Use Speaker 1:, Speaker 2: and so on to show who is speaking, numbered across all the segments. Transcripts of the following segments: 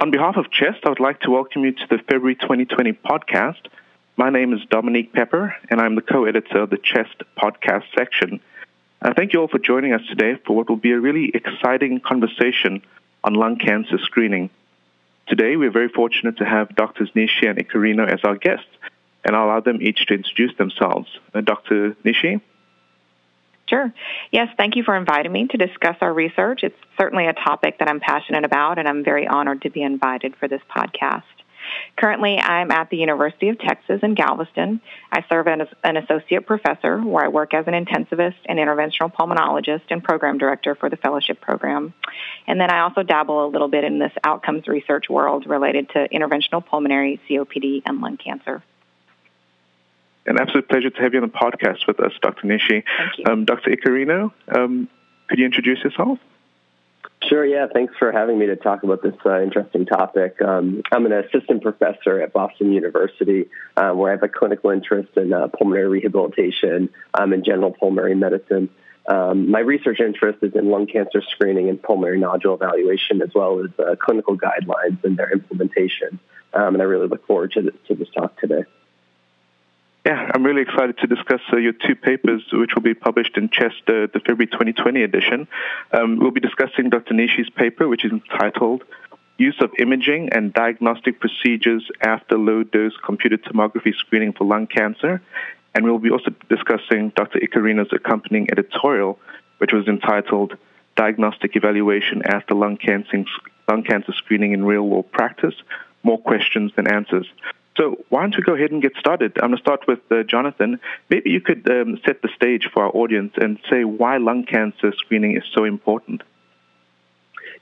Speaker 1: On behalf of CHEST, I would like to welcome you to the February 2020 podcast. My name is Dominique Pepper, and I'm the co-editor of the CHEST podcast section. Uh, thank you all for joining us today for what will be a really exciting conversation on lung cancer screening. Today, we're very fortunate to have Drs. Nishi and Iaccarino as our guests, and I'll allow them each to introduce themselves. Uh, Dr. Nishi?
Speaker 2: Sure. Yes, thank you for inviting me to discuss our research. It's certainly a topic that I'm passionate about, and I'm very honored to be invited for this podcast. Currently, I'm at the University of Texas in Galveston. I serve as an associate professor where I work as an intensivist and interventional pulmonologist and program director for the fellowship program. And then I also dabble a little bit in this outcomes research world related to interventional pulmonary COPD and lung cancer
Speaker 1: an absolute pleasure to have you on the podcast with us, Dr. Nishi. Um, Dr. Iaccarino, um, could you introduce yourself?
Speaker 3: Sure, yeah. Thanks for having me to talk about this uh, interesting topic. Um, I'm an assistant professor at Boston University, uh, where I have a clinical interest in uh, pulmonary rehabilitation um, and general pulmonary medicine. Um, my research interest is in lung cancer screening and pulmonary nodule evaluation, as well as uh, clinical guidelines and their implementation. Um, and I really look forward to this, to this talk today.
Speaker 1: Yeah, I'm really excited to discuss uh, your two papers, which will be published in CHEST, uh, the February 2020 edition. Um, we'll be discussing Dr. Nishi's paper, which is entitled Use of Imaging and Diagnostic Procedures After Low Dose Computed Tomography Screening for Lung Cancer. And we'll be also discussing Dr. Iaccarino's accompanying editorial, which was entitled Diagnostic Evaluation After Lung Cancer, lung cancer Screening in Real World Practice More Questions Than Answers. So why don't we go ahead and get started? I'm going to start with uh, Jonathan. Maybe you could um, set the stage for our audience and say why lung cancer screening is so important.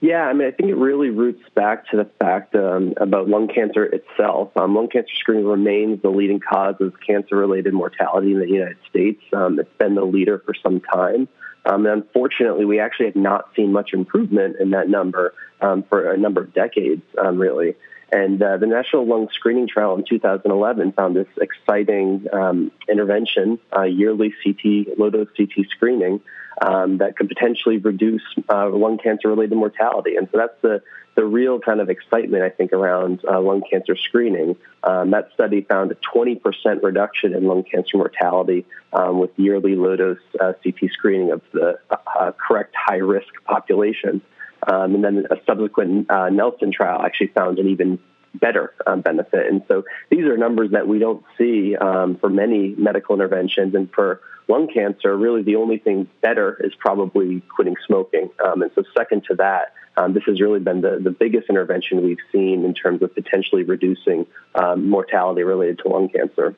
Speaker 3: Yeah, I mean, I think it really roots back to the fact um, about lung cancer itself. Um, lung cancer screening remains the leading cause of cancer-related mortality in the United States. Um, it's been the leader for some time. Um, and unfortunately, we actually have not seen much improvement in that number um, for a number of decades, um, really. And uh, the National Lung Screening Trial in 2011 found this exciting um, intervention, uh, yearly CT, low dose CT screening, um, that could potentially reduce uh, lung cancer related mortality. And so that's the, the real kind of excitement, I think, around uh, lung cancer screening. Um, that study found a 20% reduction in lung cancer mortality um, with yearly low dose uh, CT screening of the uh, correct high risk population. Um, and then a subsequent uh, Nelson trial actually found an even better um, benefit. And so these are numbers that we don't see um, for many medical interventions. And for lung cancer, really the only thing better is probably quitting smoking. Um, and so, second to that, um, this has really been the, the biggest intervention we've seen in terms of potentially reducing um, mortality related to lung cancer.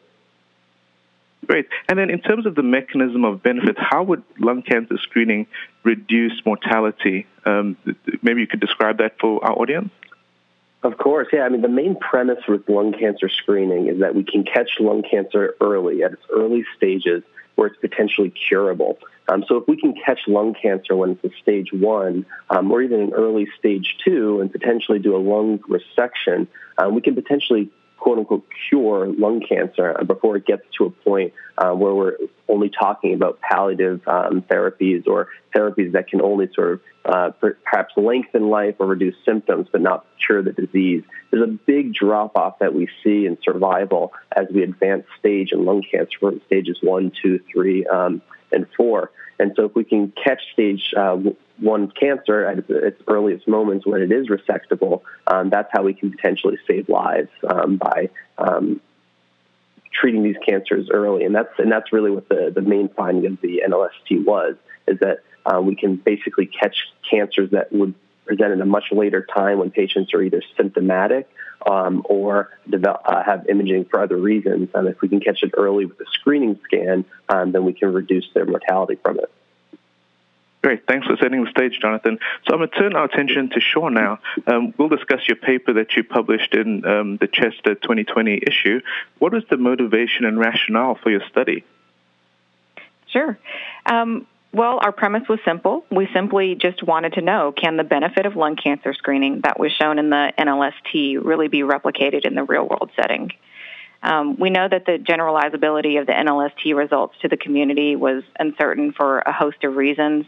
Speaker 1: Great. And then, in terms of the mechanism of benefit, how would lung cancer screening reduce mortality? Um, maybe you could describe that for our audience.
Speaker 3: Of course, yeah. I mean, the main premise with lung cancer screening is that we can catch lung cancer early, at its early stages, where it's potentially curable. Um, so if we can catch lung cancer when it's a stage one, um, or even an early stage two, and potentially do a lung resection, um, we can potentially quote unquote cure lung cancer before it gets to a point uh, where we're only talking about palliative um, therapies or therapies that can only sort of uh, perhaps lengthen life or reduce symptoms but not cure the disease. There's a big drop off that we see in survival as we advance stage in lung cancer from stages one, two, three, um, and four. And so if we can catch stage uh, one cancer at its earliest moments when it is resectable, um, that's how we can potentially save lives um, by um, treating these cancers early. And that's and that's really what the, the main finding of the NLST was, is that uh, we can basically catch cancers that would present at a much later time when patients are either symptomatic um, or develop, uh, have imaging for other reasons. And if we can catch it early with a screening scan, um, then we can reduce their mortality from it.
Speaker 1: Great. Thanks for setting the stage, Jonathan. So I'm going to turn our attention to Sean now. Um, we'll discuss your paper that you published in um, the Chester 2020 issue. What was the motivation and rationale for your study?
Speaker 2: Sure. Um, well, our premise was simple. We simply just wanted to know can the benefit of lung cancer screening that was shown in the NLST really be replicated in the real world setting? Um, we know that the generalizability of the NLST results to the community was uncertain for a host of reasons.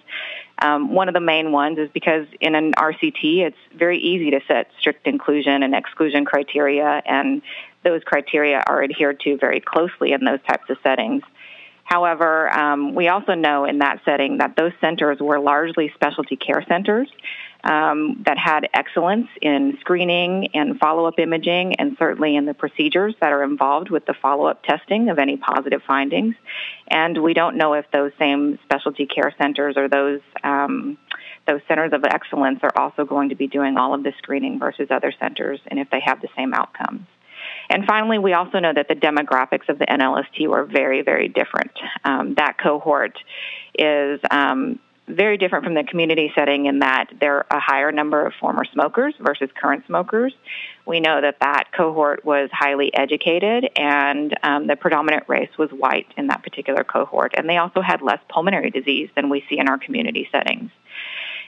Speaker 2: Um, one of the main ones is because in an RCT, it's very easy to set strict inclusion and exclusion criteria, and those criteria are adhered to very closely in those types of settings. However, um, we also know in that setting that those centers were largely specialty care centers um, that had excellence in screening and follow up imaging, and certainly in the procedures that are involved with the follow up testing of any positive findings. And we don't know if those same specialty care centers or those um, those centers of excellence are also going to be doing all of the screening versus other centers, and if they have the same outcomes. And finally, we also know that the demographics of the NLST were very, very different. Um, that cohort is um, very different from the community setting in that there are a higher number of former smokers versus current smokers. We know that that cohort was highly educated and um, the predominant race was white in that particular cohort. And they also had less pulmonary disease than we see in our community settings.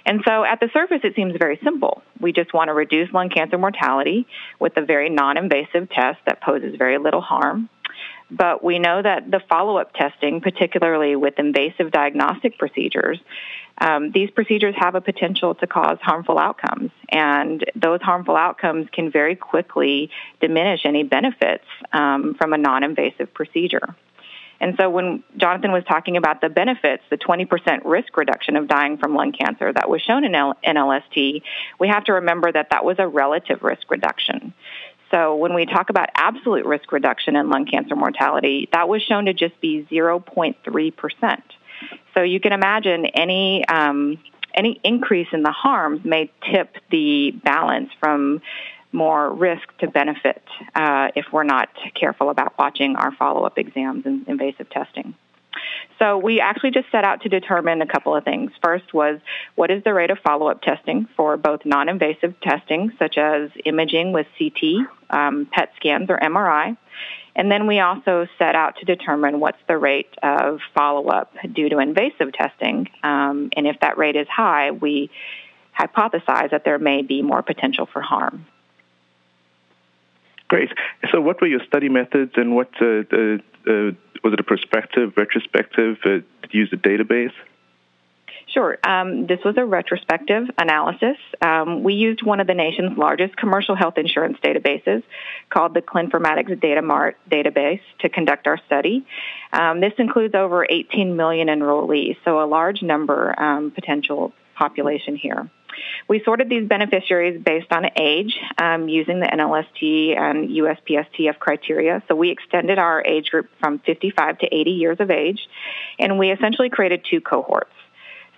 Speaker 2: And so at the surface, it seems very simple. We just want to reduce lung cancer mortality with a very non invasive test that poses very little harm. But we know that the follow up testing, particularly with invasive diagnostic procedures, um, these procedures have a potential to cause harmful outcomes. And those harmful outcomes can very quickly diminish any benefits um, from a non invasive procedure. And so when Jonathan was talking about the benefits, the 20% risk reduction of dying from lung cancer that was shown in NLST, we have to remember that that was a relative risk reduction. So when we talk about absolute risk reduction in lung cancer mortality, that was shown to just be 0.3%. So you can imagine any um, any increase in the harms may tip the balance from more risk to benefit uh, if we're not careful about watching our follow-up exams and invasive testing. So we actually just set out to determine a couple of things. First was what is the rate of follow-up testing for both non-invasive testing, such as imaging with CT, um, PET scans, or MRI. And then we also set out to determine what's the rate of follow-up due to invasive testing. Um, and if that rate is high, we hypothesize that there may be more potential for harm.
Speaker 1: Great. So, what were your study methods, and what uh, uh, was it a prospective, retrospective? Uh, did you use a database?
Speaker 2: Sure. Um, this was a retrospective analysis. Um, we used one of the nation's largest commercial health insurance databases called the Clinformatics Data Mart database to conduct our study. Um, this includes over 18 million enrollees, so a large number um, potential population here. We sorted these beneficiaries based on age um, using the NLST and USPSTF criteria. So we extended our age group from 55 to 80 years of age, and we essentially created two cohorts.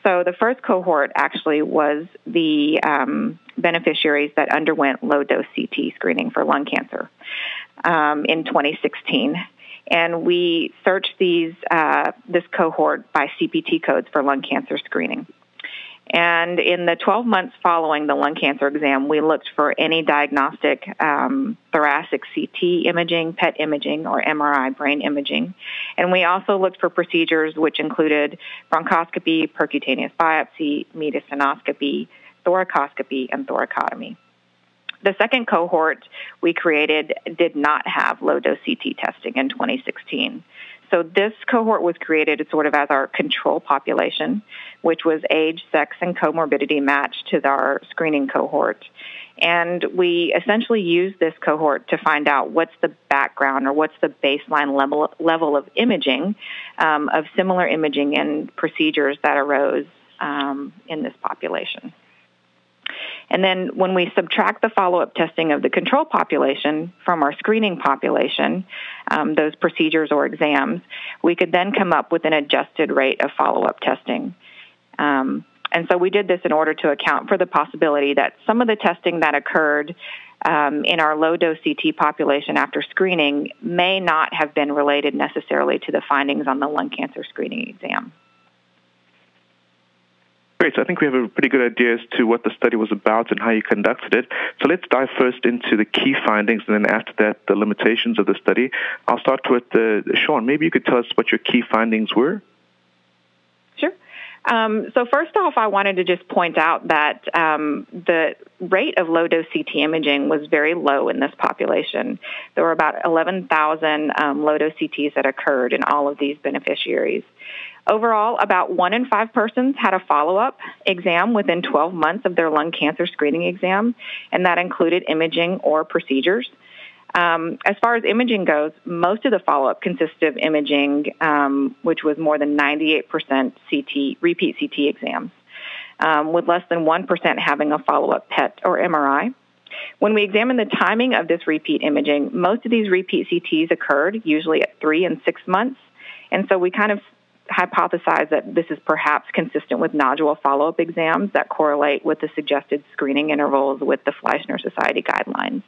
Speaker 2: So the first cohort actually was the um, beneficiaries that underwent low dose CT screening for lung cancer um, in 2016 and we searched these uh, this cohort by CPT codes for lung cancer screening. And in the 12 months following the lung cancer exam, we looked for any diagnostic um, thoracic CT imaging, PET imaging, or MRI brain imaging. And we also looked for procedures which included bronchoscopy, percutaneous biopsy, mediastinoscopy, thoracoscopy, and thoracotomy. The second cohort we created did not have low dose CT testing in 2016. So this cohort was created sort of as our control population, which was age, sex, and comorbidity matched to our screening cohort. And we essentially used this cohort to find out what's the background or what's the baseline level, level of imaging, um, of similar imaging and procedures that arose um, in this population. And then when we subtract the follow up testing of the control population from our screening population, um, those procedures or exams, we could then come up with an adjusted rate of follow up testing. Um, and so we did this in order to account for the possibility that some of the testing that occurred um, in our low dose CT population after screening may not have been related necessarily to the findings on the lung cancer screening exam.
Speaker 1: Great. So I think we have a pretty good idea as to what the study was about and how you conducted it. So let's dive first into the key findings, and then after that, the limitations of the study. I'll start with uh, Sean. Maybe you could tell us what your key findings were.
Speaker 2: Sure. Um, so first off, I wanted to just point out that um, the rate of low dose CT imaging was very low in this population. There were about 11,000 um, low dose CTs that occurred in all of these beneficiaries. Overall, about one in five persons had a follow up exam within 12 months of their lung cancer screening exam, and that included imaging or procedures. Um, as far as imaging goes, most of the follow up consisted of imaging, um, which was more than 98% CT, repeat CT exams, um, with less than 1% having a follow up PET or MRI. When we examine the timing of this repeat imaging, most of these repeat CTs occurred usually at three and six months. And so we kind of hypothesize that this is perhaps consistent with nodule follow up exams that correlate with the suggested screening intervals with the Fleischner Society guidelines.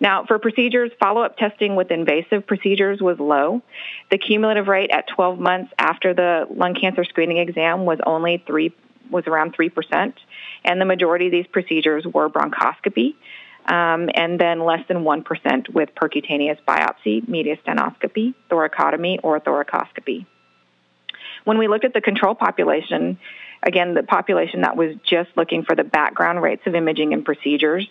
Speaker 2: Now, for procedures, follow up testing with invasive procedures was low. The cumulative rate at 12 months after the lung cancer screening exam was only 3 was around 3%, and the majority of these procedures were bronchoscopy. Um, and then less than 1% with percutaneous biopsy, mediastinoscopy, thoracotomy, or thoracoscopy. When we looked at the control population, again, the population that was just looking for the background rates of imaging and procedures,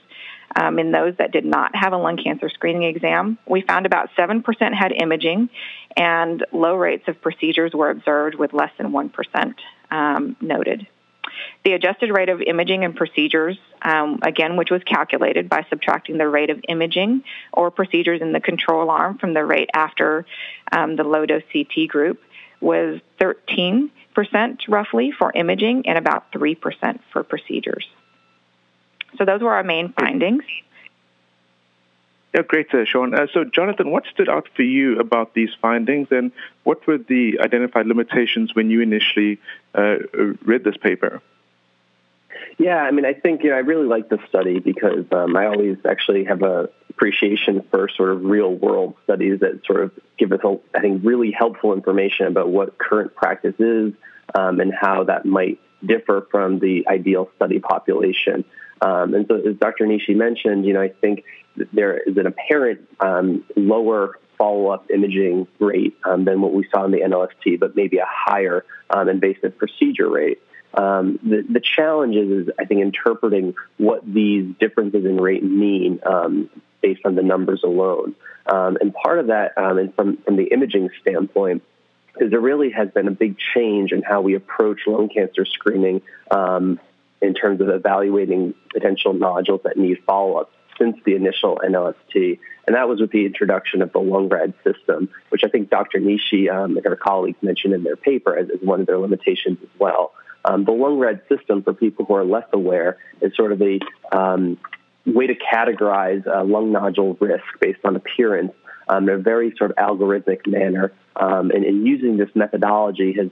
Speaker 2: um, in those that did not have a lung cancer screening exam, we found about 7% had imaging, and low rates of procedures were observed with less than 1% um, noted. The adjusted rate of imaging and procedures, um, again, which was calculated by subtracting the rate of imaging or procedures in the control arm from the rate after um, the low dose CT group, was 13% roughly for imaging and about 3% for procedures. So those were our main findings.
Speaker 1: Yeah, great, uh, Sean. Uh, so, Jonathan, what stood out for you about these findings, and what were the identified limitations when you initially uh, read this paper?
Speaker 3: Yeah, I mean, I think you know, I really like this study because um, I always actually have a appreciation for sort of real world studies that sort of give us, I think, really helpful information about what current practice is um, and how that might differ from the ideal study population. Um, and so, as Dr. Nishi mentioned, you know, I think there is an apparent um, lower follow-up imaging rate um, than what we saw in the NLST, but maybe a higher um, invasive procedure rate. Um, the, the challenge is, is, I think, interpreting what these differences in rate mean um, based on the numbers alone. and part of that, and from, from the imaging standpoint, is there really has been a big change in how we approach lung cancer screening um, in terms of evaluating potential nodules that need follow up since the initial NLST. And that was with the introduction of the Lung-RADS system, which I think Dr. Nishi um, and her colleagues mentioned in their paper as, as one of their limitations as well. Um, the Lung-RADS system, for people who are less aware, is sort of a um, way to categorize uh, lung nodule risk based on appearance um, in a very sort of algorithmic manner. Um, and, and using this methodology has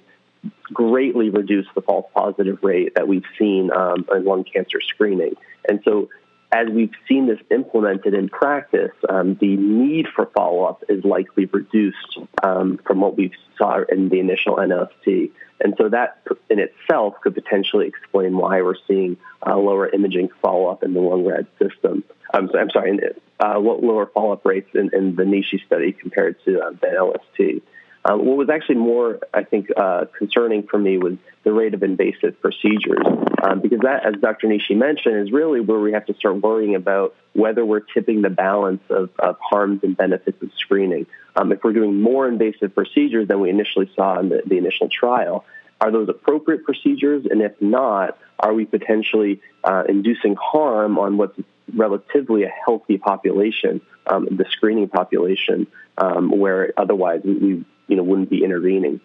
Speaker 3: greatly reduced the false positive rate that we've seen um, in lung cancer screening. And so, as we've seen this implemented in practice, um, the need for follow up is likely reduced um, from what we saw in the initial NLST. And so, that in itself could potentially explain why we're seeing uh, lower imaging follow up in the Lung-RADS system. I'm, I'm sorry, uh, lower follow up rates in, in, the Nishi study compared to uh, the NLST. Um, what was actually more, I think, uh, concerning for me was the rate of invasive procedures, um, because that, as Dr. Nishi mentioned, is really where we have to start worrying about whether we're tipping the balance of, of harms and benefits of screening. Um, if we're doing more invasive procedures than we initially saw in the, the initial trial, are those appropriate procedures? And if not, are we potentially uh, inducing harm on what's relatively a healthy population, um, the screening population, um, where otherwise we, you know, wouldn't be intervening.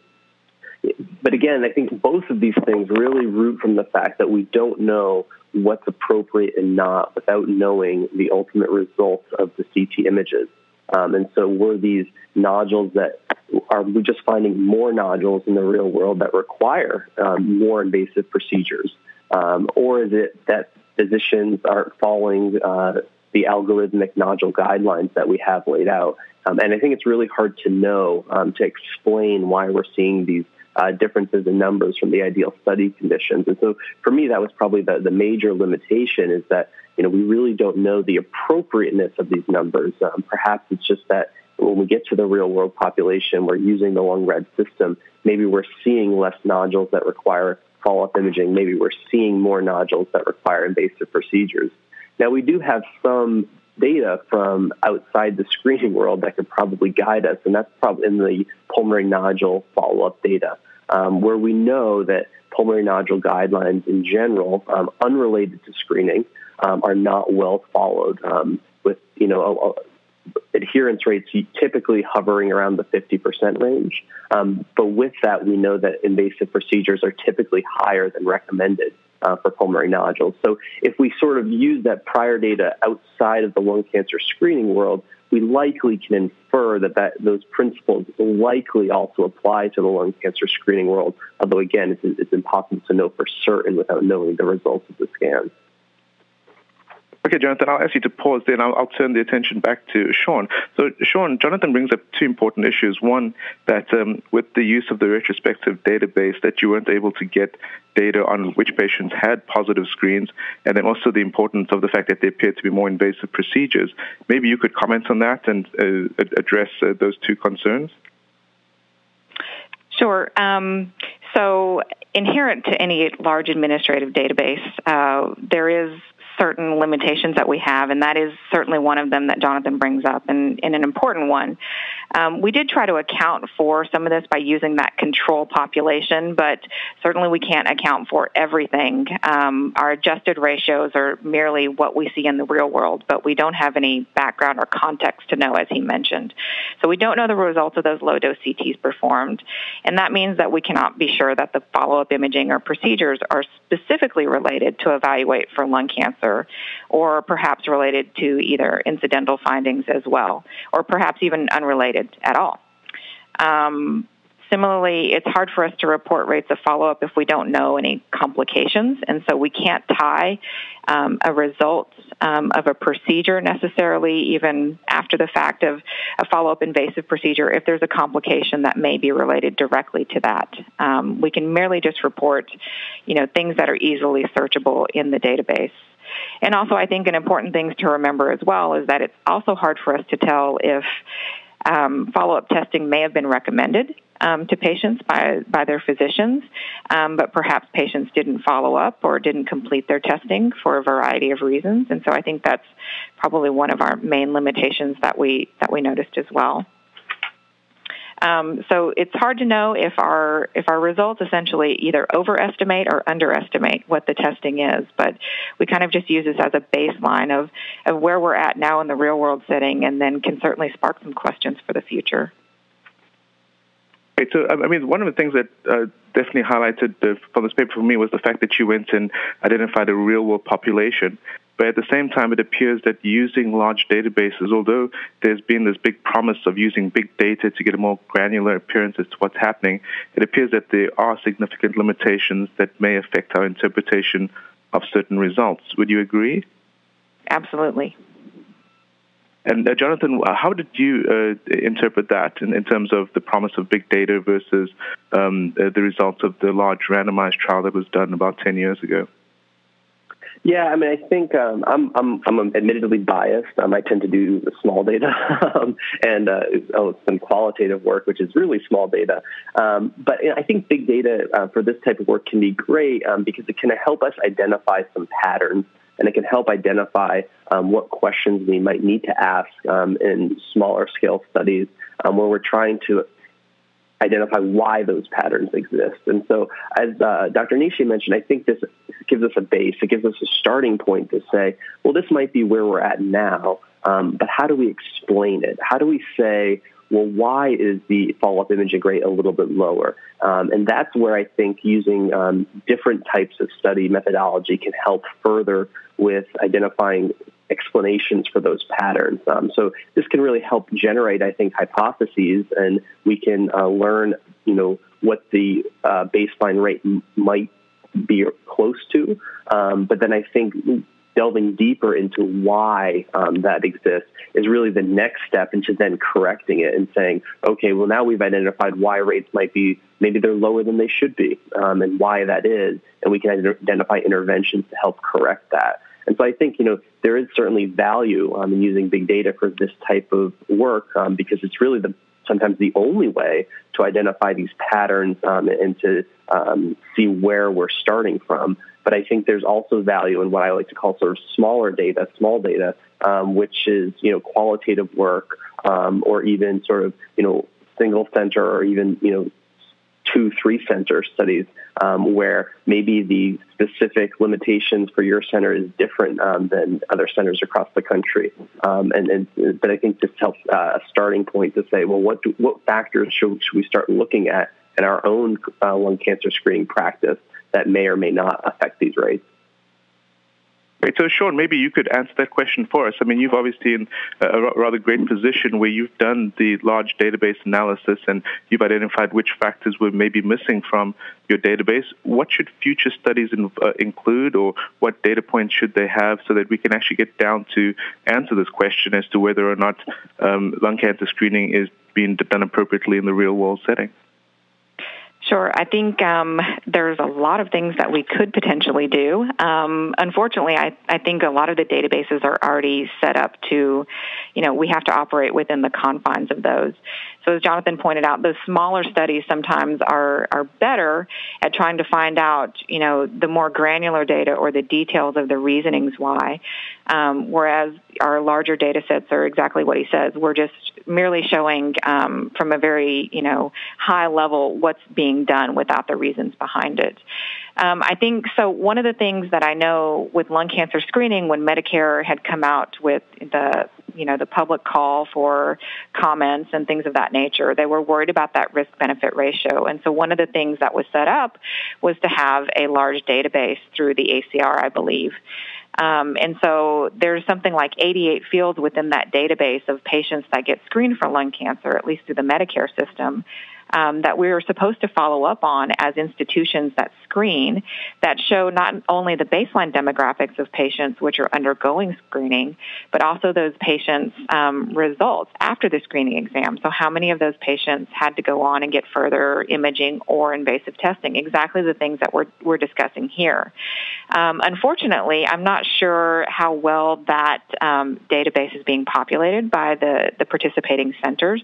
Speaker 3: But again, I think both of these things really root from the fact that we don't know what's appropriate and not without knowing the ultimate results of the CT images. Um, and so were these nodules that are we just finding more nodules in the real world that require um, more invasive procedures? Um, or is it that physicians aren't following uh, the algorithmic nodule guidelines that we have laid out um, and I think it's really hard to know um, to explain why we're seeing these uh, differences in numbers from the ideal study conditions. And so for me, that was probably the, the major limitation is that, you know, we really don't know the appropriateness of these numbers. Um, perhaps it's just that when we get to the real world population, we're using the Lung-RADS system, maybe we're seeing less nodules that require follow-up imaging. Maybe we're seeing more nodules that require invasive procedures. Now, we do have some data from outside the screening world that could probably guide us, and that's probably in the pulmonary nodule follow-up data, um, where we know that pulmonary nodule guidelines in general, um, unrelated to screening, um, are not well followed. Um, with you know adherence rates typically hovering around the 50% range. Um, but with that, we know that invasive procedures are typically higher than recommended uh, for pulmonary nodules. So if we sort of use that prior data outside of the lung cancer screening world, we likely can infer that, that those principles likely also apply to the lung cancer screening world, although again, it's, it's impossible to know for certain without knowing the results of the scans.
Speaker 1: Okay, Jonathan, I'll ask you to pause then. I'll, I'll, turn the attention back to Sean. So, Sean, Jonathan brings up two important issues. One, that um, with the use of the retrospective database, that you weren't able to get data on which patients had positive screens, and then also the importance of the fact that there appeared to be more invasive procedures. Maybe you could comment on that and uh, address uh, those two concerns.
Speaker 2: Sure. Um, so, inherent to any large administrative database, uh, there is certain limitations that we have, and that is certainly one of them that Jonathan brings up, and, and an important one. Um, we did try to account for some of this by using that control population, but certainly we can't account for everything. Um, our adjusted ratios are merely what we see in the real world, but we don't have any background or context to know, as he mentioned. So we don't know the results of those low dose CTs performed, and that means that we cannot be sure that the follow up imaging or procedures are specifically related to evaluate for lung cancer or perhaps related to either incidental findings as well, or perhaps even unrelated at all. Um, Similarly, it's hard for us to report rates of follow up if we don't know any complications, and so we can't tie um, a result um, of a procedure necessarily, even after the fact of a follow up invasive procedure, if there's a complication that may be related directly to that. Um, we can merely just report, you know, things that are easily searchable in the database. And also, I think an important thing to remember as well is that it's also hard for us to tell if um, follow up testing may have been recommended um, to patients by, by their physicians, um, but perhaps patients didn't follow up or didn't complete their testing for a variety of reasons. And so I think that's probably one of our main limitations that we, that we noticed as well. Um, so it's hard to know if our if our results essentially either overestimate or underestimate what the testing is. But we kind of just use this as a baseline of of where we're at now in the real world setting, and then can certainly spark some questions for the future.
Speaker 1: Okay, so I mean, one of the things that uh, definitely highlighted the, from this paper for me was the fact that you went and identified a real world population. But at the same time, it appears that using large databases, although there's been this big promise of using big data to get a more granular appearance as to what's happening, it appears that there are significant limitations that may affect our interpretation of certain results. Would you agree?
Speaker 2: Absolutely.
Speaker 1: And uh, Jonathan, how did you uh, interpret that in, in, terms of the promise of big data versus um, the results of the large randomized trial that was done about 10 years ago?
Speaker 3: Yeah, I mean, I think um, I'm, I'm I'm admittedly biased. Um, I tend to do small data um, and uh, oh, some qualitative work, which is really small data. Um, but I think big data uh, for this type of work can be great um, because it can help us identify some patterns and it can help identify um, what questions we might need to ask in smaller scale studies um, where we're trying to identify why those patterns exist. And so, as uh, Dr. Nishi mentioned, I think this gives us a base. It gives us a starting point to say, well, this might be where we're at now, um, but how do we explain it? How do we say, well, why is the follow-up imaging rate a little bit lower? Um, and that's where I think using um, different types of study methodology can help further with identifying explanations for those patterns. Um, so this can really help generate, I think, hypotheses, and we can uh, learn, you know, what the uh, baseline rate m- might be close to. Um, but then I think delving deeper into why um, that exists is really the next step into then correcting it and saying, okay, well now we've identified why rates might be maybe they're lower than they should be, um, and why that is, and we can identify interventions to help correct that. And so I think, you know, there is certainly value um, in using big data for this type of work um, because it's really the sometimes the only way to identify these patterns um, and to um, see where we're starting from. But I think there's also value in what I like to call sort of smaller data, small data, um, which is you know qualitative work um, or even sort of you know single center or even you know two, three center studies um, where maybe the specific limitations for your center is different um, than other centers across the country. Um, and, and, but I think this helps uh, a starting point to say, well, what do, what factors should, should, we start looking at in our own uh, lung cancer screening practice that may or may not affect these rates?
Speaker 1: Right. So, Sean, maybe you could answer that question for us. I mean, you've obviously in a rather great position where you've done the large database analysis and you've identified which factors were maybe missing from your database. What should future studies in, uh, include, or what data points should they have so that we can actually get down to answer this question as to whether or not um, lung cancer screening is being done appropriately in the real world setting?
Speaker 2: Sure. I think um, there's a lot of things that we could potentially do. Um, unfortunately, I, I think a lot of the databases are already set up to, you know, we have to operate within the confines of those. So as Jonathan pointed out, those smaller studies sometimes are, are better at trying to find out, you know, the more granular data or the details of the reasonings why. Um, whereas our larger data sets are exactly what he says. We're just merely showing um, from a very, you know, high level what's being done without the reasons behind it. Um, I think so. One of the things that I know with lung cancer screening, when Medicare had come out with the you know the public call for comments and things of that nature, they were worried about that risk benefit ratio. And so one of the things that was set up was to have a large database through the ACR, I believe. Um, and so there's something like 88 fields within that database of patients that get screened for lung cancer, at least through the Medicare system um, that we're supposed to follow up on as institutions that screen that show not only the baseline demographics of patients which are undergoing screening, but also those patients' um, results after the screening exam. So, how many of those patients had to go on and get further imaging or invasive testing? Exactly the things that we're, we're discussing here. Um, unfortunately, I'm not sure how well that um, database is being populated by the, the participating centers.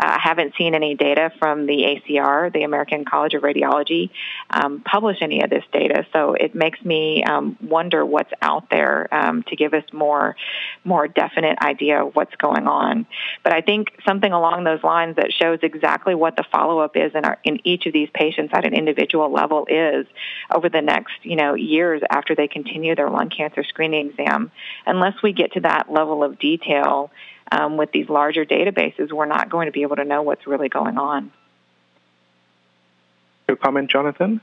Speaker 2: Uh, I haven't seen any data from the ACR, the American College of Radiology, um, publish any of this data. So it makes me um, wonder what's out there um, to give us more, more definite idea of what's going on. But I think something along those lines that shows exactly what the follow-up is in, our, in each of these patients at an individual level is over the next, you know, years after they continue their lung cancer screening exam. Unless we get to that level of detail um, with these larger databases, we're not going to be able to know what's really going on.
Speaker 1: Your comment, Jonathan?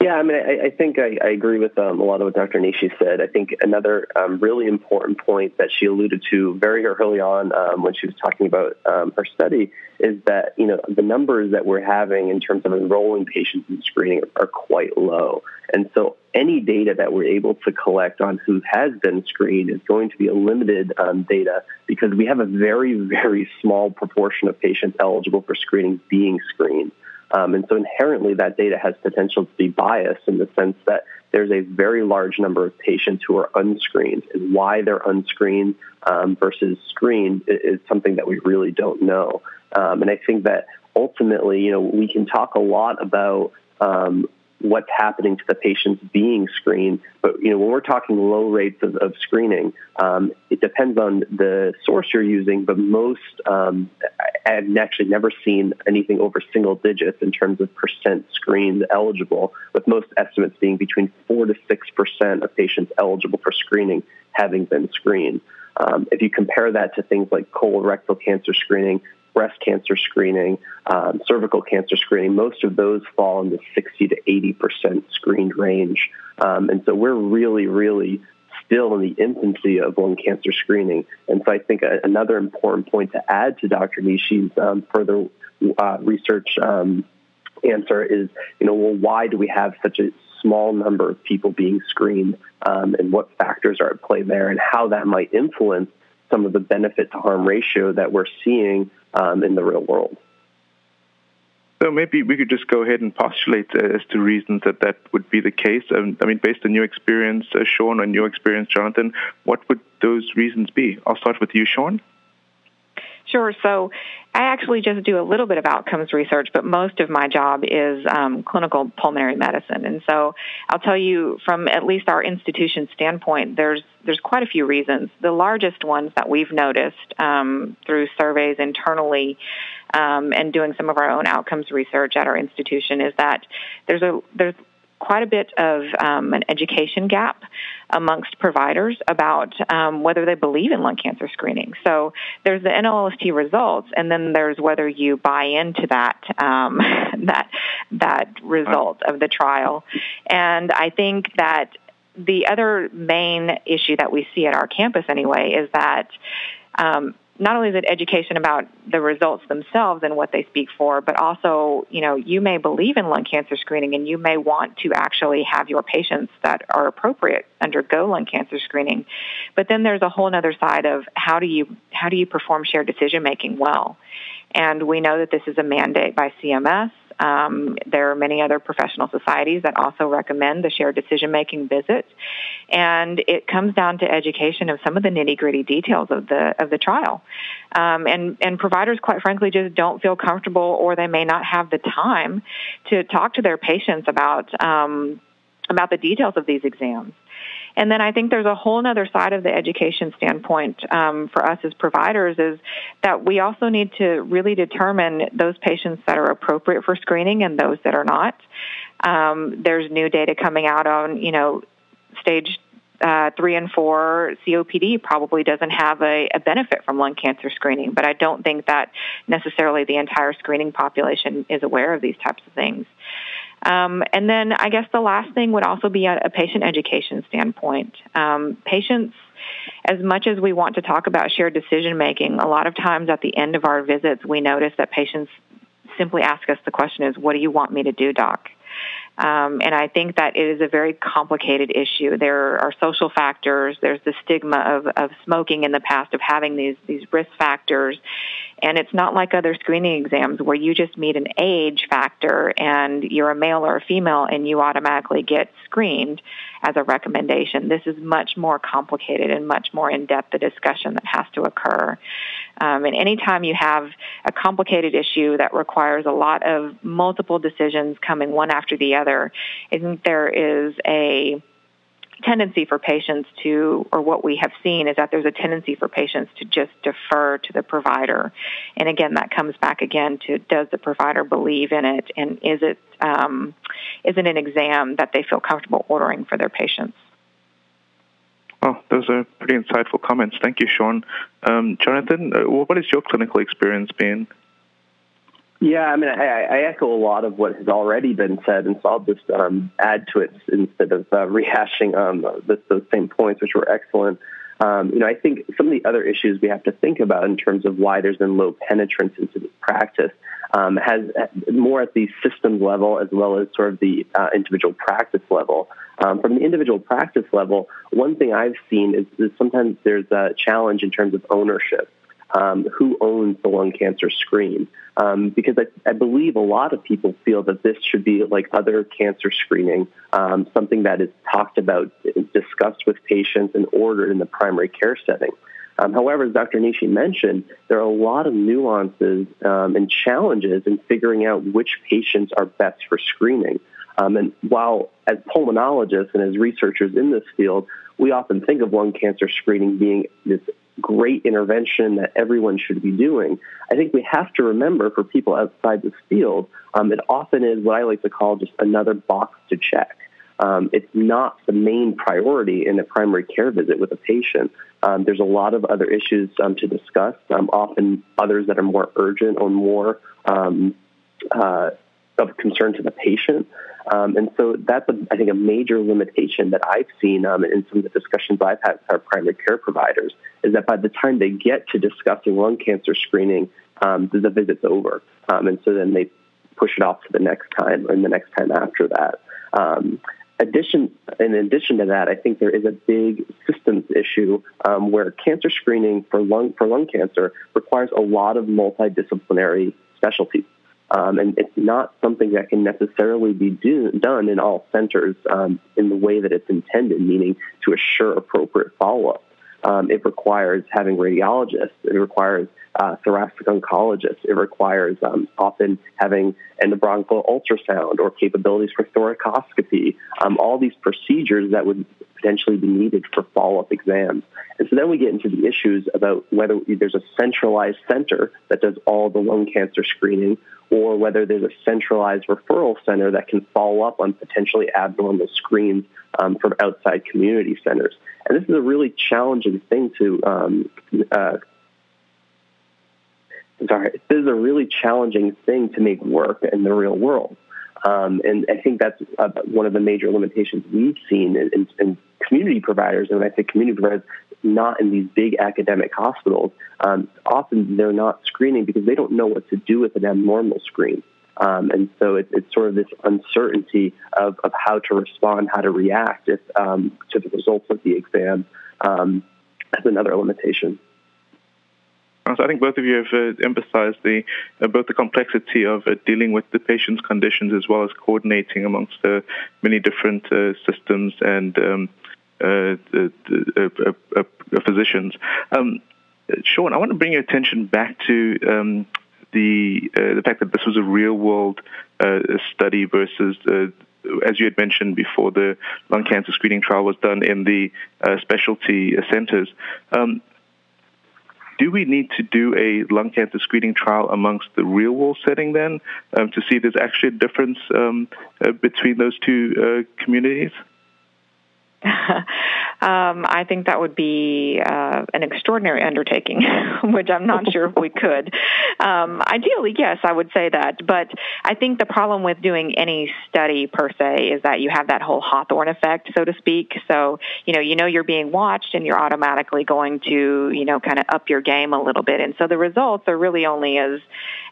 Speaker 3: Yeah, I mean, I, I think I, I, agree with um, a lot of what Dr. Nishi said. I think another um, really important point that she alluded to very early on um, when she was talking about um, her study is that you know the numbers that we're having in terms of enrolling patients in screening are, are quite low, and so any data that we're able to collect on who has been screened is going to be a limited um, data because we have a very very small proportion of patients eligible for screening being screened. Um, and so inherently, that data has potential to be biased in the sense that there's a very large number of patients who are unscreened, and why they're unscreened um, versus screened is, something that we really don't know. Um, and I think that ultimately, you know, we can talk a lot about um, what's happening to the patients being screened. But you know, when we're talking low rates of, of screening, um, it depends on the source you're using. But most, um, I've actually never seen anything over single digits in terms of percent screened eligible. With most estimates being between four to six percent of patients eligible for screening having been screened. Um, if you compare that to things like colorectal cancer screening, breast cancer screening, um, cervical cancer screening, most of those fall in the 60 to 80 percent screened range. Um, and so we're really, really still in the infancy of lung cancer screening. And so I think a, another important point to add to Dr. Nishi's um, further uh, research um, answer is, you know, well, why do we have such a small number of people being screened um, and what factors are at play there and how that might influence some of the benefit to harm ratio that we're seeing um, in the real world.
Speaker 1: So maybe we could just go ahead and postulate uh, as to reasons that that would be the case. Um, I mean, based on your experience, uh, Sean, and your experience, Jonathan, what would those reasons be? I'll start with you, Sean.
Speaker 2: Sure. So I actually just do a little bit of outcomes research, but most of my job is um, clinical pulmonary medicine. And so I'll tell you from at least our institution standpoint, there's there's quite a few reasons. The largest ones that we've noticed um, through surveys internally um, and doing some of our own outcomes research at our institution is that there's a there's quite a bit of um, an education gap amongst providers about um, whether they believe in lung cancer screening. So there's the NLST results, and then there's whether you buy into that um, that that result of the trial. And I think that the other main issue that we see at our campus, anyway, is that um, not only is it education about the results themselves and what they speak for, but also, you know, you may believe in lung cancer screening and you may want to actually have your patients that are appropriate undergo lung cancer screening. But then there's a whole other side of how do you how do you perform shared decision making well? And we know that this is a mandate by CMS. Um, there are many other professional societies that also recommend the shared decision making visit, and it comes down to education of some of the nitty gritty details of the of the trial. Um, and and providers, quite frankly, just don't feel comfortable, or they may not have the time to talk to their patients about um, about the details of these exams. And then I think there's a whole other side of the education standpoint um, for us as providers is that we also need to really determine those patients that are appropriate for screening and those that are not. Um, there's new data coming out on, you know, stage uh, three and four COPD probably doesn't have a, a, benefit from lung cancer screening, but I don't think that necessarily the entire screening population is aware of these types of things. Um, and then I guess the last thing would also be a, patient education standpoint. Um, patients, as much as we want to talk about shared decision making, a lot of times at the end of our visits, we notice that patients simply ask us the question is, what do you want me to do, doc? Um, and I think that it is a very complicated issue. There are social factors. There's the stigma of, of smoking in the past, of having these, these risk factors. And it's not like other screening exams where you just meet an age factor and you're a male or a female and you automatically get screened as a recommendation. This is much more complicated and much more in depth a discussion that has to occur. Um, and anytime you have a complicated issue that requires a lot of multiple decisions coming one after the other, I think there is a tendency for patients to, or what we have seen is that there's a tendency for patients to just defer to the provider. And again, that comes back again to does the provider believe in it, and is it um, is it an exam that they feel comfortable ordering for their patients?
Speaker 1: Oh, those are pretty insightful comments. Thank you, Sean. Um, Jonathan, uh, what has your clinical experience been?
Speaker 3: Yeah, I mean, I, I, echo a lot of what has already been said, and so I'll just um, add to it instead of uh, rehashing um, the, those same points, which were excellent. Um, you know, I think some of the other issues we have to think about in terms of why there's been low penetrance into this practice um, has more at the systems level as well as sort of the uh, individual practice level. Um, from the individual practice level, one thing I've seen is, is sometimes there's a challenge in terms of ownership. Um, who owns the lung cancer screen? Um, because I, I, believe a lot of people feel that this should be like other cancer screening, um, something that is talked about, discussed with patients, and ordered in the primary care setting. Um, however, as Dr. Nishi mentioned, there are a lot of nuances um, and challenges in figuring out which patients are best for screening. Um, and while as pulmonologists and as researchers in this field, we often think of lung cancer screening being this great intervention that everyone should be doing. I think we have to remember for people outside this field, um, it often is what I like to call just another box to check. Um, it's not the main priority in a primary care visit with a patient. Um, there's a lot of other issues um, to discuss, um, often others that are more urgent or more um, uh, of concern to the patient. Um, and so that's, a, I think, a major limitation that I've seen um, in some of the discussions I've had with our primary care providers is that by the time they get to discussing lung cancer screening, um, the, visit's over. Um, and so then they push it off to the next time and the next time after that. Um, addition, in addition to that, I think there is a big systems issue um, where cancer screening for lung, for lung cancer requires a lot of multidisciplinary specialties. Um, and it's not something that can necessarily be do, done in all centers um, in the way that it's intended, meaning to assure appropriate follow up. Um, it requires having radiologists. It requires uh, thoracic oncologist. It requires um, often having endobronchial ultrasound or capabilities for thoracoscopy. Um, all these procedures that would potentially be needed for follow-up exams. And so then we get into the issues about whether there's a centralized center that does all the lung cancer screening or whether there's a centralized referral center that can follow up on potentially abnormal screens um, from outside community centers. And this is a really challenging thing to um, uh, sorry, this is a really challenging thing to make work in the real world. Um, and I think that's uh, one of the major limitations we've seen in, in, in, community providers. And when I say community providers, not in these big academic hospitals, um, often they're not screening because they don't know what to do with an abnormal screen. Um, and so it, it's sort of this uncertainty of, of how to respond, how to react if, um, to the results of the exam. Um, that's another limitation.
Speaker 1: I think both of you have uh, emphasized the uh, both the complexity of uh, dealing with the patient's conditions as well as coordinating amongst uh, many different uh, systems and um, uh, physicians. Um, Sean, I want to bring your attention back to um, the the fact that this was a real world study versus as you had mentioned before, the lung cancer screening trial was done in the uh, specialty centers. Um, do we need to do a lung cancer screening trial amongst the real world setting then um, to see if there's actually a difference um, uh, between those two uh, communities?
Speaker 2: Um, I think that would be uh, an extraordinary undertaking, which I'm not sure if we could. Um, ideally, yes, I would say that. But I think the problem with doing any study per se is that you have that whole Hawthorne effect, so to speak. So, you know, you know you're being watched and you're automatically going to, you know, kind of up your game a little bit. And so the results are really only as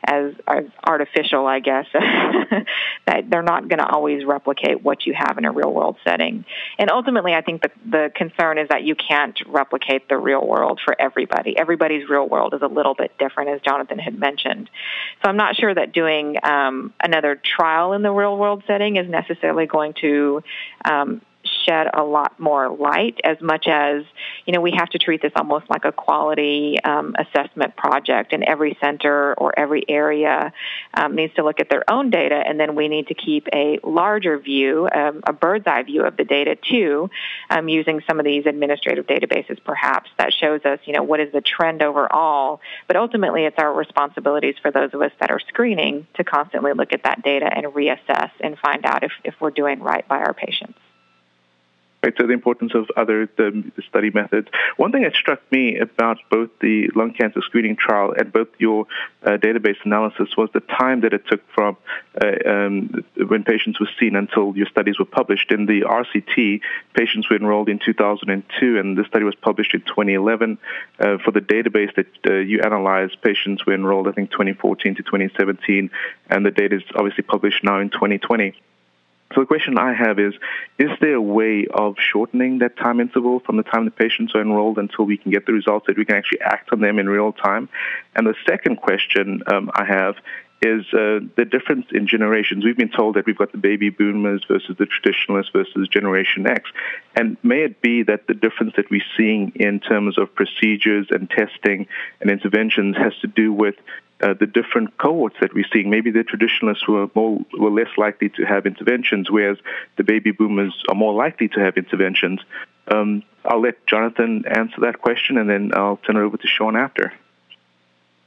Speaker 2: as, as artificial, I guess, that they're not going to always replicate what you have in a real world setting. And ultimately, I think the, the concern is that you can't replicate the real world for everybody. Everybody's real world is a little bit different, as Jonathan had mentioned. So I'm not sure that doing um, another trial in the real world setting is necessarily going to um, shed a lot more light as much as, you know, we have to treat this almost like a quality um, assessment project and every center or every area um, needs to look at their own data and then we need to keep a larger view, um, a bird's eye view of the data too, um, using some of these administrative databases perhaps that shows us, you know, what is the trend overall. But ultimately it's our responsibilities for those of us that are screening to constantly look at that data and reassess and find out if, if we're doing right by our patients
Speaker 1: right? So the importance of other the, study methods. One thing that struck me about both the lung cancer screening trial and both your uh, database analysis was the time that it took from uh, um, when patients were seen until your studies were published. In the RCT, patients were enrolled in 2002, and the study was published in 2011. Uh, for the database that uh, you analyzed, patients were enrolled, I think, 2014 to 2017, and the data is obviously published now in 2020. So the question I have is, is there a way of shortening that time interval from the time the patients are enrolled until we can get the results that we can actually act on them in real time? And the second question um, I have is uh, the difference in generations. We've been told that we've got the baby boomers versus the traditionalists versus Generation X. And may it be that the difference that we're seeing in terms of procedures and testing and interventions has to do with uh, the different cohorts that we're seeing. Maybe the traditionalists were more were less likely to have interventions, whereas the baby boomers are more likely to have interventions. Um, I'll let Jonathan answer that question, and then I'll turn it over to Sean after.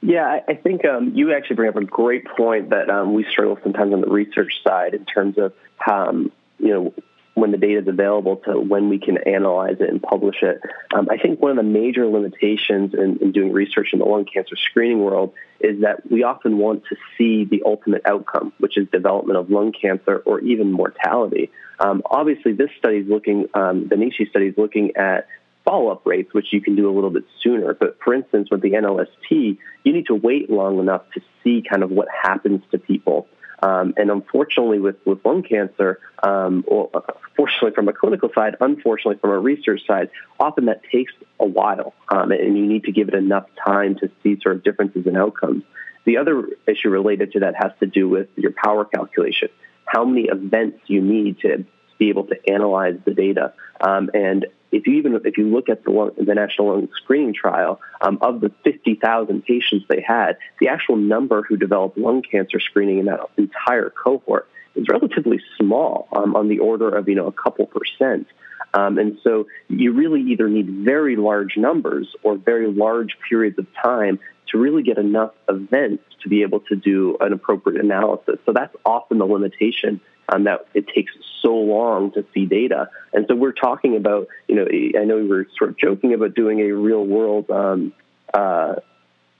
Speaker 3: Yeah, I think um, you actually bring up a great point that um, we struggle sometimes on the research side in terms of um, you know when the data is available to when we can analyze it and publish it. Um, I think one of the major limitations in, in, doing research in the lung cancer screening world is that we often want to see the ultimate outcome, which is development of lung cancer or even mortality. Um, obviously, this study is looking, um, the Nishi study is looking at follow-up rates, which you can do a little bit sooner. But for instance, with the NLST, you need to wait long enough to see kind of what happens to people. Um, and unfortunately, with, with lung cancer, um, or fortunately from a clinical side, unfortunately from a research side, often that takes a while, um, and you need to give it enough time to see sort of differences in outcomes. The other issue related to that has to do with your power calculation, how many events you need to be able to analyze the data. Um, and if you even if you look at the, the national lung screening trial, um, of the 50,000 patients they had, the actual number who developed lung cancer screening in that entire cohort is relatively small, um, on the order of you know a couple percent. Um, and so you really either need very large numbers or very large periods of time to really get enough events to be able to do an appropriate analysis. So that's often the limitation um, that it takes so long to see data. And so we're talking about, you know, I know we were sort of joking about doing a real world um, uh,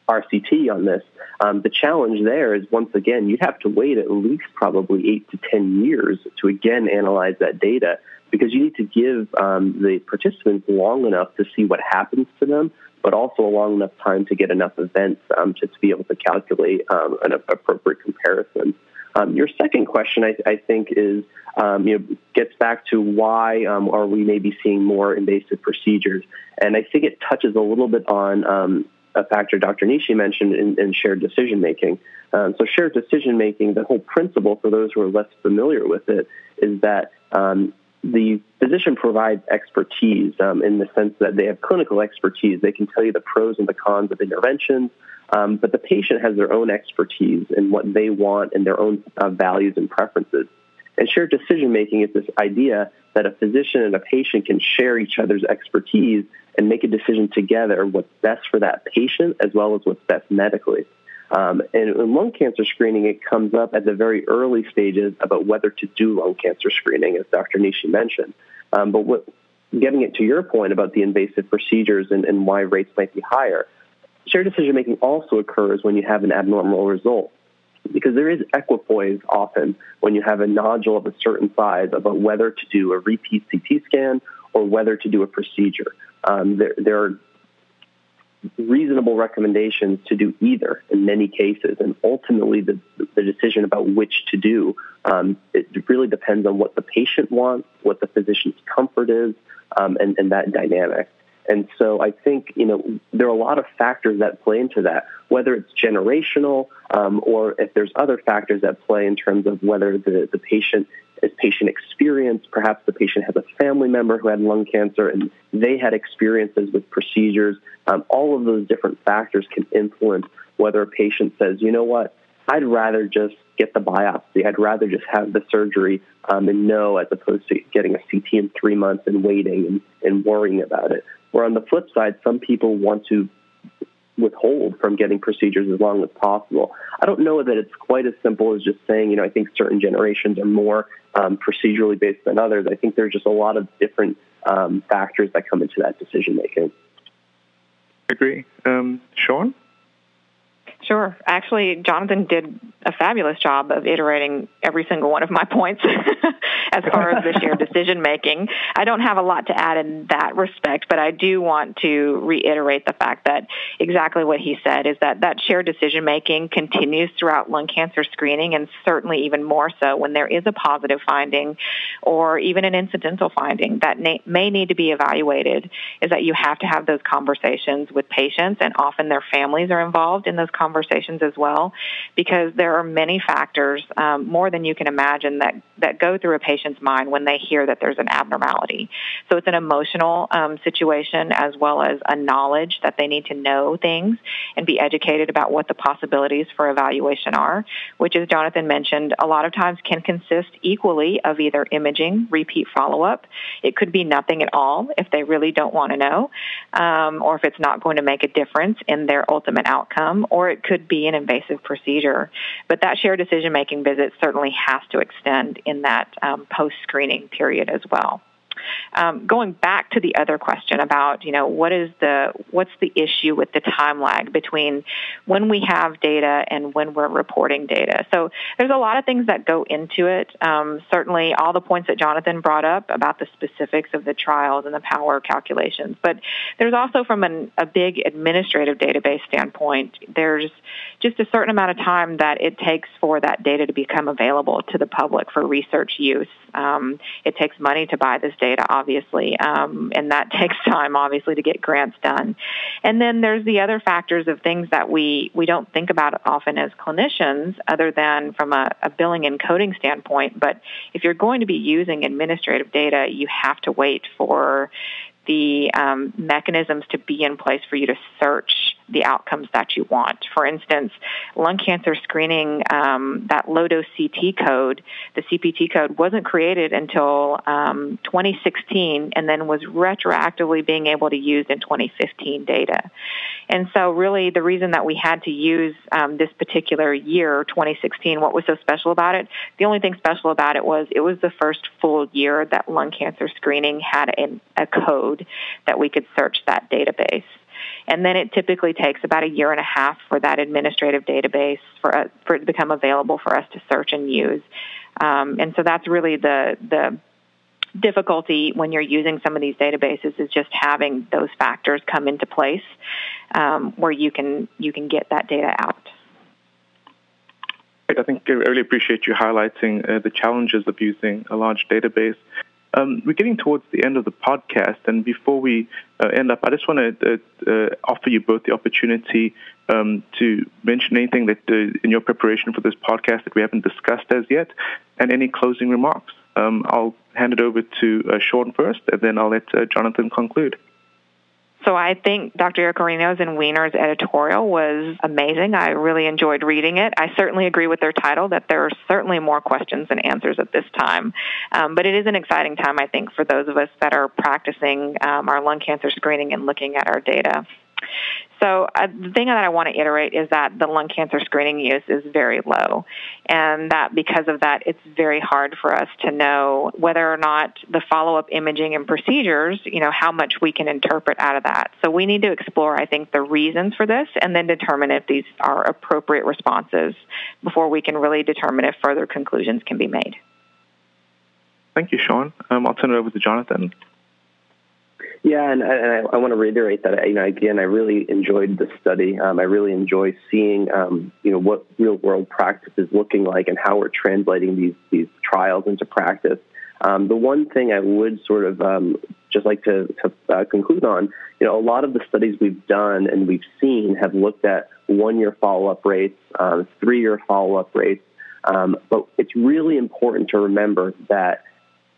Speaker 3: RCT on this. Um, the challenge there is once again, you'd have to wait at least probably eight to 10 years to again analyze that data because you need to give um, the participants long enough to see what happens to them, but also a long enough time to get enough events um, to, be able to calculate um, an appropriate comparison. Um, your second question, I, I think, is um, you know gets back to why um, are we maybe seeing more invasive procedures, and I think it touches a little bit on um, a factor Dr. Nishi mentioned in, in shared decision making. Um, so shared decision making, the whole principle for those who are less familiar with it, is that um, the physician provides expertise um, in the sense that they have clinical expertise. They can tell you the pros and the cons of interventions, um, but the patient has their own expertise in what they want and their own uh, values and preferences. And shared decision making is this idea that a physician and a patient can share each other's expertise and make a decision together what's best for that patient as well as what's best medically. Um, and in lung cancer screening, it comes up at the very early stages about whether to do lung cancer screening, as Dr. Nishi mentioned. Um, but what, getting it to your point about the invasive procedures and, and why rates might be higher, shared decision making also occurs when you have an abnormal result. Because there is equipoise often when you have a nodule of a certain size about whether to do a repeat CT scan or whether to do a procedure. Um, there, there are reasonable recommendations to do either in many cases. And ultimately, the, the decision about which to do, um, it really depends on what the patient wants, what the physician's comfort is, um, and, and that dynamic. And so I think, you know, there are a lot of factors that play into that, whether it's generational um, or if there's other factors that play in terms of whether the, the patient is patient experience. Perhaps the patient has a family member who had lung cancer and they had experiences with procedures. Um, all of those different factors can influence whether a patient says, you know what, I'd rather just get the biopsy. I'd rather just have the surgery um, and know as opposed to getting a CT in three months and waiting and, and worrying about it. Where on the flip side, some people want to withhold from getting procedures as long as possible. I don't know that it's quite as simple as just saying, you know, I think certain generations are more um, procedurally based than others. I think there's just a lot of different um, factors that come into that decision making.
Speaker 1: Agree. Um, Sean?
Speaker 2: Sure. Actually, Jonathan did a fabulous job of iterating every single one of my points as far as the shared decision making. I don't have a lot to add in that respect, but I do want to reiterate the fact that exactly what he said is that that shared decision making continues throughout lung cancer screening and certainly even more so when there is a positive finding or even an incidental finding that may need to be evaluated is that you have to have those conversations with patients and often their families are involved in those conversations as well because there are many factors um, more than you can imagine that that go through a patient's mind when they hear that there's an abnormality. So it's an emotional um, situation as well as a knowledge that they need to know things and be educated about what the possibilities for evaluation are, which, as Jonathan mentioned, a lot of times can consist equally of either imaging, repeat follow up. It could be nothing at all if they really don't want to know, um, or if it's not going to make a difference in their ultimate outcome, or it could be an invasive procedure. But that shared decision making visit certainly has to extend in that um, post screening period as well. Um, going back to the other question about, you know, what is the what's the issue with the time lag between when we have data and when we're reporting data? So there's a lot of things that go into it. Um, certainly, all the points that Jonathan brought up about the specifics of the trials and the power calculations, but there's also from an, a big administrative database standpoint, there's just a certain amount of time that it takes for that data to become available to the public for research use. Um, it takes money to buy this data data, obviously, um, and that takes time, obviously, to get grants done. And then there's the other factors of things that we, we don't think about often as clinicians, other than from a, a billing and coding standpoint. But if you're going to be using administrative data, you have to wait for the um, mechanisms to be in place for you to search the outcomes that you want. For instance, lung cancer screening, um, that low dose CT code, the CPT code, wasn't created until um, 2016 and then was retroactively being able to use in 2015 data. And so, really, the reason that we had to use um, this particular year, 2016, what was so special about it? The only thing special about it was it was the first full year that lung cancer screening had a, a code that we could search that database. And then it typically takes about a year and a half for that administrative database for, uh, for it to become available for us to search and use. Um, and so that's really the, the difficulty when you're using some of these databases is just having those factors come into place um, where you can you can get that data out.
Speaker 1: I think I really appreciate you highlighting uh, the challenges of using a large database. Um, we're getting towards the end of the podcast, and before we uh, end up, I just want to uh, uh, offer you both the opportunity um, to mention anything that uh, in your preparation for this podcast that we haven't discussed as yet, and any closing remarks. Um, I'll hand it over to uh, Sean first, and then I'll let uh, Jonathan conclude.
Speaker 2: So I think Dr. Iaccarino's and Wiener's editorial was amazing. I really enjoyed reading it. I certainly agree with their title that there are certainly more questions than answers at this time. Um, but it is an exciting time, I think, for those of us that are practicing um, our lung cancer screening and looking at our data. So uh, the thing that I want to iterate is that the lung cancer screening use is very low, and that because of that, it's very hard for us to know whether or not the follow-up imaging and procedures, you know, how much we can interpret out of that. So we need to explore, I think, the reasons for this, and then determine if these are appropriate responses before we can really determine if further conclusions can be made.
Speaker 1: Thank you, Sean. Um, I'll turn it over to Jonathan.
Speaker 3: Yeah, and, and I, I, want to reiterate that you know again I really enjoyed the study. Um, I really enjoy seeing um, you know what real world practice is looking like and how we're translating these these trials into practice. Um, the one thing I would sort of um, just like to, to uh, conclude on, you know, a lot of the studies we've done and we've seen have looked at one year follow up rates, um, three year follow up rates, um, but it's really important to remember that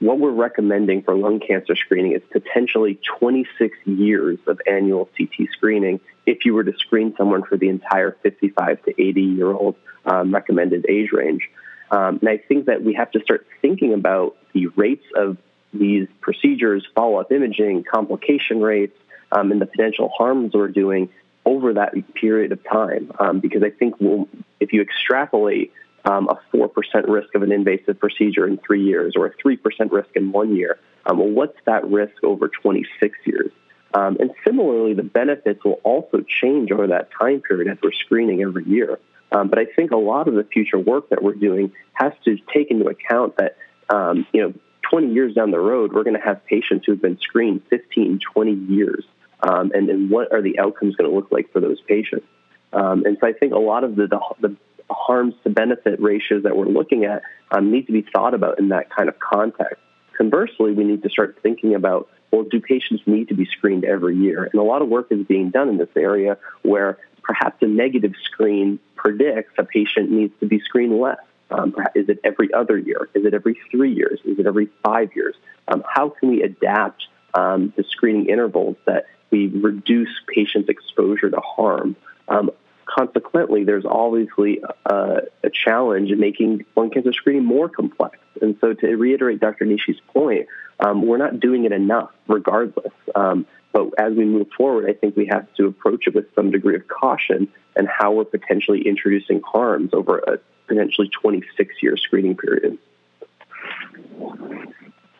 Speaker 3: what we're recommending for lung cancer screening is potentially 26 years of annual CT screening if you were to screen someone for the entire 55 to 80 year old um, recommended age range. Um, and I think that we have to start thinking about the rates of these procedures, follow up imaging, complication rates, um, and the potential harms we're doing over that period of time. Um, because I think we'll, if you extrapolate um, a 4% risk of an invasive procedure in three years or a 3% risk in one year. Um, well, what's that risk over 26 years? Um, and similarly, the benefits will also change over that time period as we're screening every year. Um, but I think a lot of the future work that we're doing has to take into account that, um, you know, 20 years down the road, we're going to have patients who've been screened 15, 20 years. Um, and, and what are the outcomes going to look like for those patients? Um, and so I think a lot of the, the, the harms to benefit ratios that we're looking at um, need to be thought about in that kind of context. Conversely, we need to start thinking about well, do patients need to be screened every year? And a lot of work is being done in this area where perhaps a negative screen predicts a patient needs to be screened less. Um, is it every other year? Is it every three years? Is it every five years? Um, how can we adapt um, the screening intervals that we reduce patients' exposure to harm? Consequently, there's obviously a, a, challenge in making lung cancer screening more complex. And so, to reiterate Dr. Nishi's point, um, we're not doing it enough, regardless. Um, but as we move forward, I think we have to approach it with some degree of caution and how we're potentially introducing harms over a potentially 26 year screening period.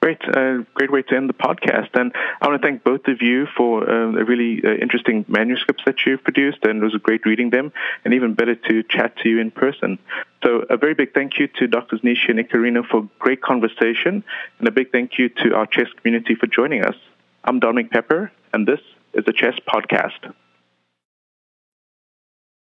Speaker 1: Great, uh, great way to end the podcast. And I want to thank both of you for uh, the really uh, interesting manuscripts that you've produced, and it was great reading them, and even better to chat to you in person. So a very big thank you to Drs. Nishi and Iaccarino for great conversation, and a big thank you to our CHEST community for joining us. I'm Dominic Pepper, and this is the CHEST Podcast.